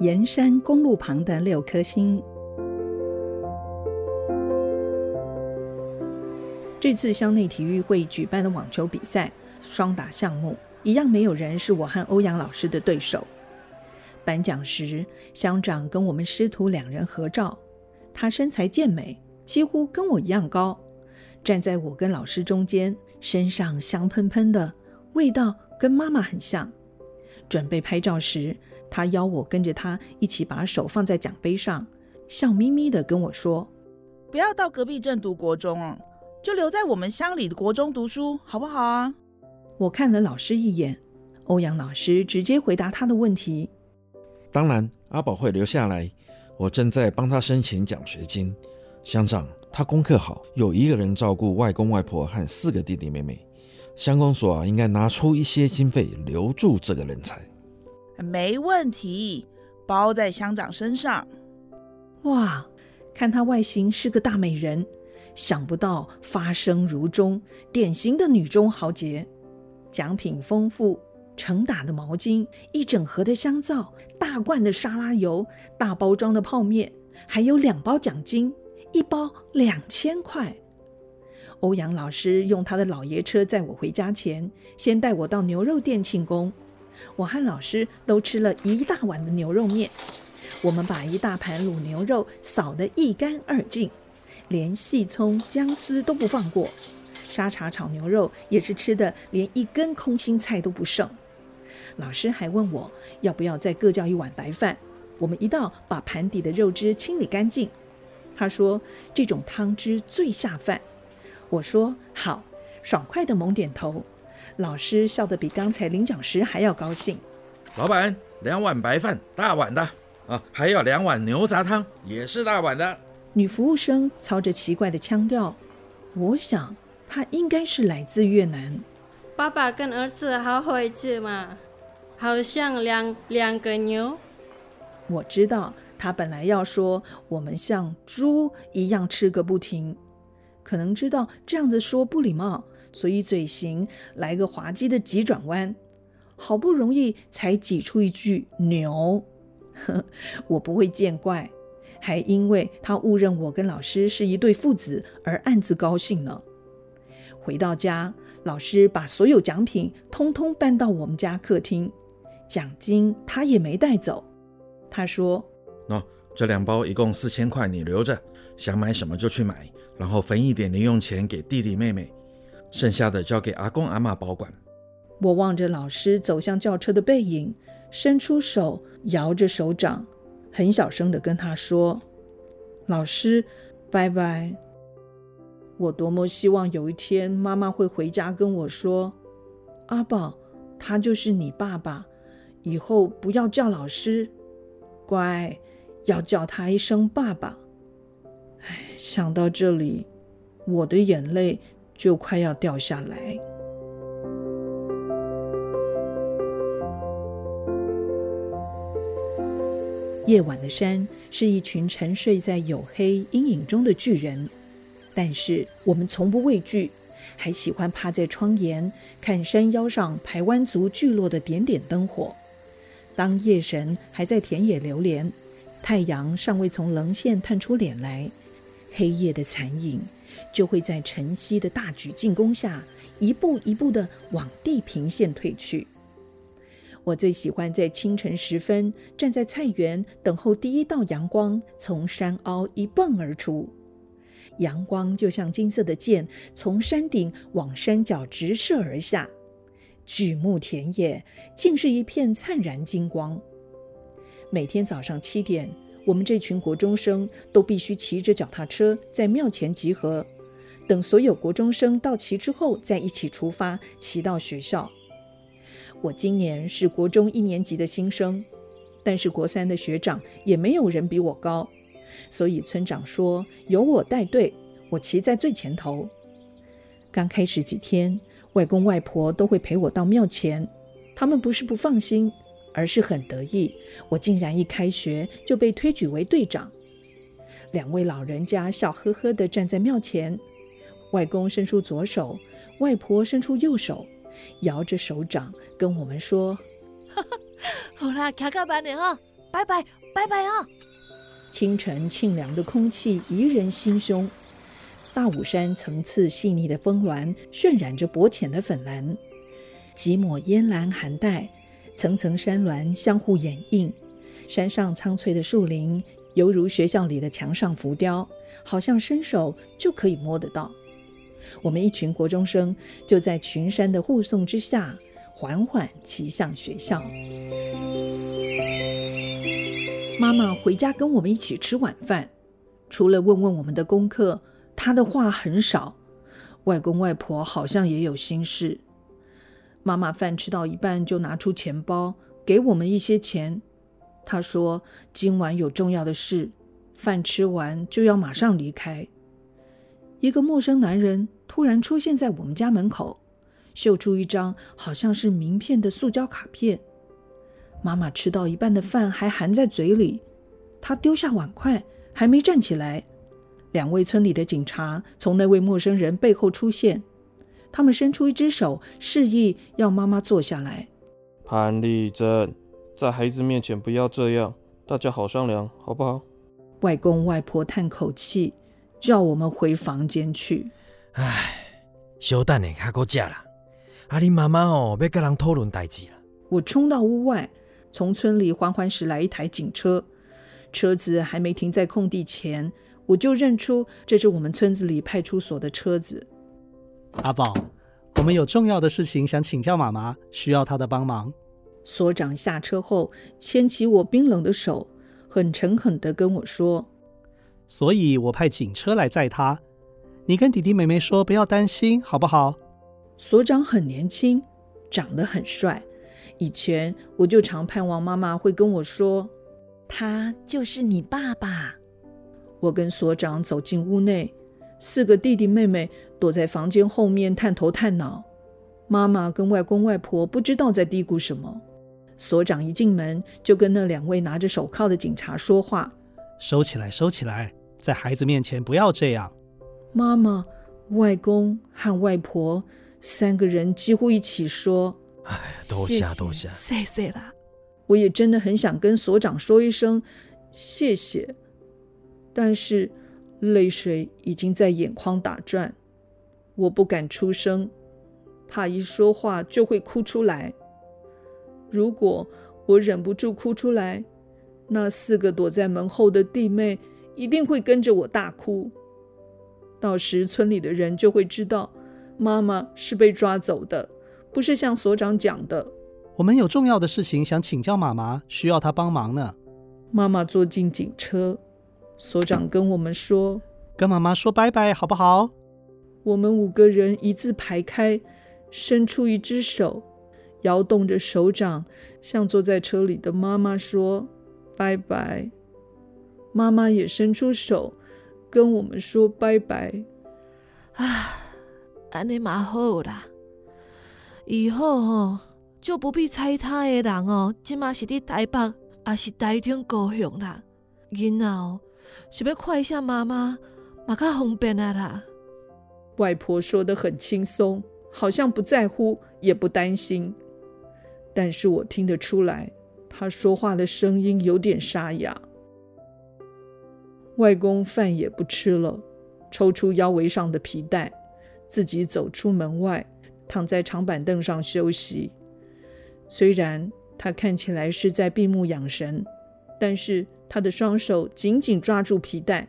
盐山公路旁的六颗星。这次乡内体育会举办的网球比赛双打项目，一样没有人是我和欧阳老师的对手。颁奖时，乡长跟我们师徒两人合照，他身材健美，几乎跟我一样高，站在我跟老师中间，身上香喷喷的，味道跟妈妈很像。准备拍照时，他邀我跟着他一起把手放在奖杯上，笑眯眯的跟我说：“不要到隔壁镇读国中哦。”就留在我们乡里的国中读书，好不好啊？我看了老师一眼，欧阳老师直接回答他的问题：“当然，阿宝会留下来。我正在帮他申请奖学金。乡长，他功课好，有一个人照顾外公外婆和四个弟弟妹妹。乡公所应该拿出一些经费留住这个人才。”没问题，包在乡长身上。哇，看她外形是个大美人。想不到发声如钟，典型的女中豪杰。奖品丰富，成打的毛巾，一整盒的香皂，大罐的沙拉油，大包装的泡面，还有两包奖金，一包两千块。欧阳老师用他的老爷车载我回家前，先带我到牛肉店庆功。我和老师都吃了一大碗的牛肉面，我们把一大盘卤牛肉扫得一干二净。连细葱、姜丝都不放过，沙茶炒牛肉也是吃的连一根空心菜都不剩。老师还问我要不要再各叫一碗白饭，我们一道把盘底的肉汁清理干净。他说这种汤汁最下饭。我说好，爽快的猛点头。老师笑得比刚才领奖时还要高兴。老板，两碗白饭，大碗的啊，还有两碗牛杂汤，也是大碗的。女服务生操着奇怪的腔调，我想她应该是来自越南。爸爸跟儿子好回去嘛，好像两两个牛。我知道他本来要说我们像猪一样吃个不停，可能知道这样子说不礼貌，所以嘴型来个滑稽的急转弯，好不容易才挤出一句牛。我不会见怪。还因为他误认我跟老师是一对父子而暗自高兴呢。回到家，老师把所有奖品通通搬到我们家客厅，奖金他也没带走。他说：“喏，这两包一共四千块，你留着，想买什么就去买，然后分一点零用钱给弟弟妹妹，剩下的交给阿公阿妈保管。”我望着老师走向轿车的背影，伸出手摇着手掌。很小声的跟他说：“老师，拜拜。”我多么希望有一天妈妈会回家跟我说：“阿宝，他就是你爸爸，以后不要叫老师，乖，要叫他一声爸爸。”哎，想到这里，我的眼泪就快要掉下来。夜晚的山是一群沉睡在黝黑阴影中的巨人，但是我们从不畏惧，还喜欢趴在窗沿看山腰上排湾族聚落的点点灯火。当夜神还在田野流连，太阳尚未从棱线探出脸来，黑夜的残影就会在晨曦的大举进攻下，一步一步的往地平线退去。我最喜欢在清晨时分站在菜园等候第一道阳光从山凹一蹦而出，阳光就像金色的箭从山顶往山脚直射而下，举目田野竟是一片灿然金光。每天早上七点，我们这群国中生都必须骑着脚踏车在庙前集合，等所有国中生到齐之后再一起出发，骑到学校。我今年是国中一年级的新生，但是国三的学长也没有人比我高，所以村长说由我带队，我骑在最前头。刚开始几天，外公外婆都会陪我到庙前，他们不是不放心，而是很得意，我竟然一开学就被推举为队长。两位老人家笑呵呵地站在庙前，外公伸出左手，外婆伸出右手。摇着手掌跟我们说：“好啦，卡卡班的哈，拜拜拜拜啊！清晨沁凉的空气宜人心胸，大武山层次细腻的峰峦渲染着薄浅的粉蓝，几抹烟蓝寒带，层层山峦相互掩映，山上苍翠的树林犹如学校里的墙上浮雕，好像伸手就可以摸得到。我们一群国中生就在群山的护送之下，缓缓骑向学校。妈妈回家跟我们一起吃晚饭，除了问问我们的功课，她的话很少。外公外婆好像也有心事。妈妈饭吃到一半就拿出钱包给我们一些钱，她说今晚有重要的事，饭吃完就要马上离开。一个陌生男人突然出现在我们家门口，秀出一张好像是名片的塑胶卡片。妈妈吃到一半的饭还含在嘴里，她丢下碗筷，还没站起来。两位村里的警察从那位陌生人背后出现，他们伸出一只手，示意要妈妈坐下来。潘丽珍，在孩子面前不要这样，大家好商量，好不好？外公外婆叹口气，叫我们回房间去。唉，小等下还够食啦。啊，你妈妈哦，要跟人讨论代志了。我冲到屋外。从村里缓缓驶来一台警车，车子还没停在空地前，我就认出这是我们村子里派出所的车子。阿宝，我们有重要的事情想请教妈妈，需要她的帮忙。所长下车后，牵起我冰冷的手，很诚恳地跟我说：“所以我派警车来载他，你跟弟弟妹妹说不要担心，好不好？”所长很年轻，长得很帅。以前我就常盼望妈妈会跟我说：“他就是你爸爸。”我跟所长走进屋内，四个弟弟妹妹躲在房间后面探头探脑。妈妈跟外公外婆不知道在嘀咕什么。所长一进门就跟那两位拿着手铐的警察说话：“收起来，收起来，在孩子面前不要这样。”妈妈、外公和外婆三个人几乎一起说。哎，多谢多谢，谢谢啦！我也真的很想跟所长说一声谢谢，但是泪水已经在眼眶打转，我不敢出声，怕一说话就会哭出来。如果我忍不住哭出来，那四个躲在门后的弟妹一定会跟着我大哭，到时村里的人就会知道妈妈是被抓走的。不是像所长讲的，我们有重要的事情想请教妈妈，需要她帮忙呢。妈妈坐进警车，所长跟我们说：“跟妈妈说拜拜，好不好？”我们五个人一字排开，伸出一只手，摇动着手掌，向坐在车里的妈妈说拜拜。妈妈也伸出手，跟我们说拜拜。啊，安尼蛮好啦。以后吼就不必猜他的人哦，即马是伫台北，也是台中高雄啦。囡仔哦，想要看一下妈妈，嘛较方便啊啦。外婆说的很轻松，好像不在乎，也不担心。但是我听得出来，她说话的声音有点沙哑。外公饭也不吃了，抽出腰围上的皮带，自己走出门外。躺在长板凳上休息，虽然他看起来是在闭目养神，但是他的双手紧紧抓住皮带，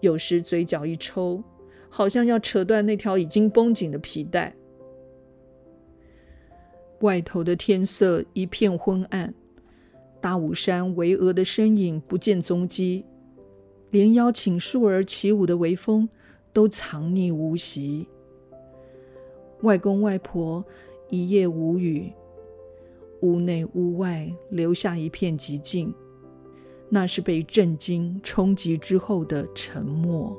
有时嘴角一抽，好像要扯断那条已经绷紧的皮带。外头的天色一片昏暗，大武山巍峨的身影不见踪迹，连邀请树儿起舞的微风都藏匿无息。外公外婆一夜无语，屋内屋外留下一片寂静，那是被震惊冲击之后的沉默。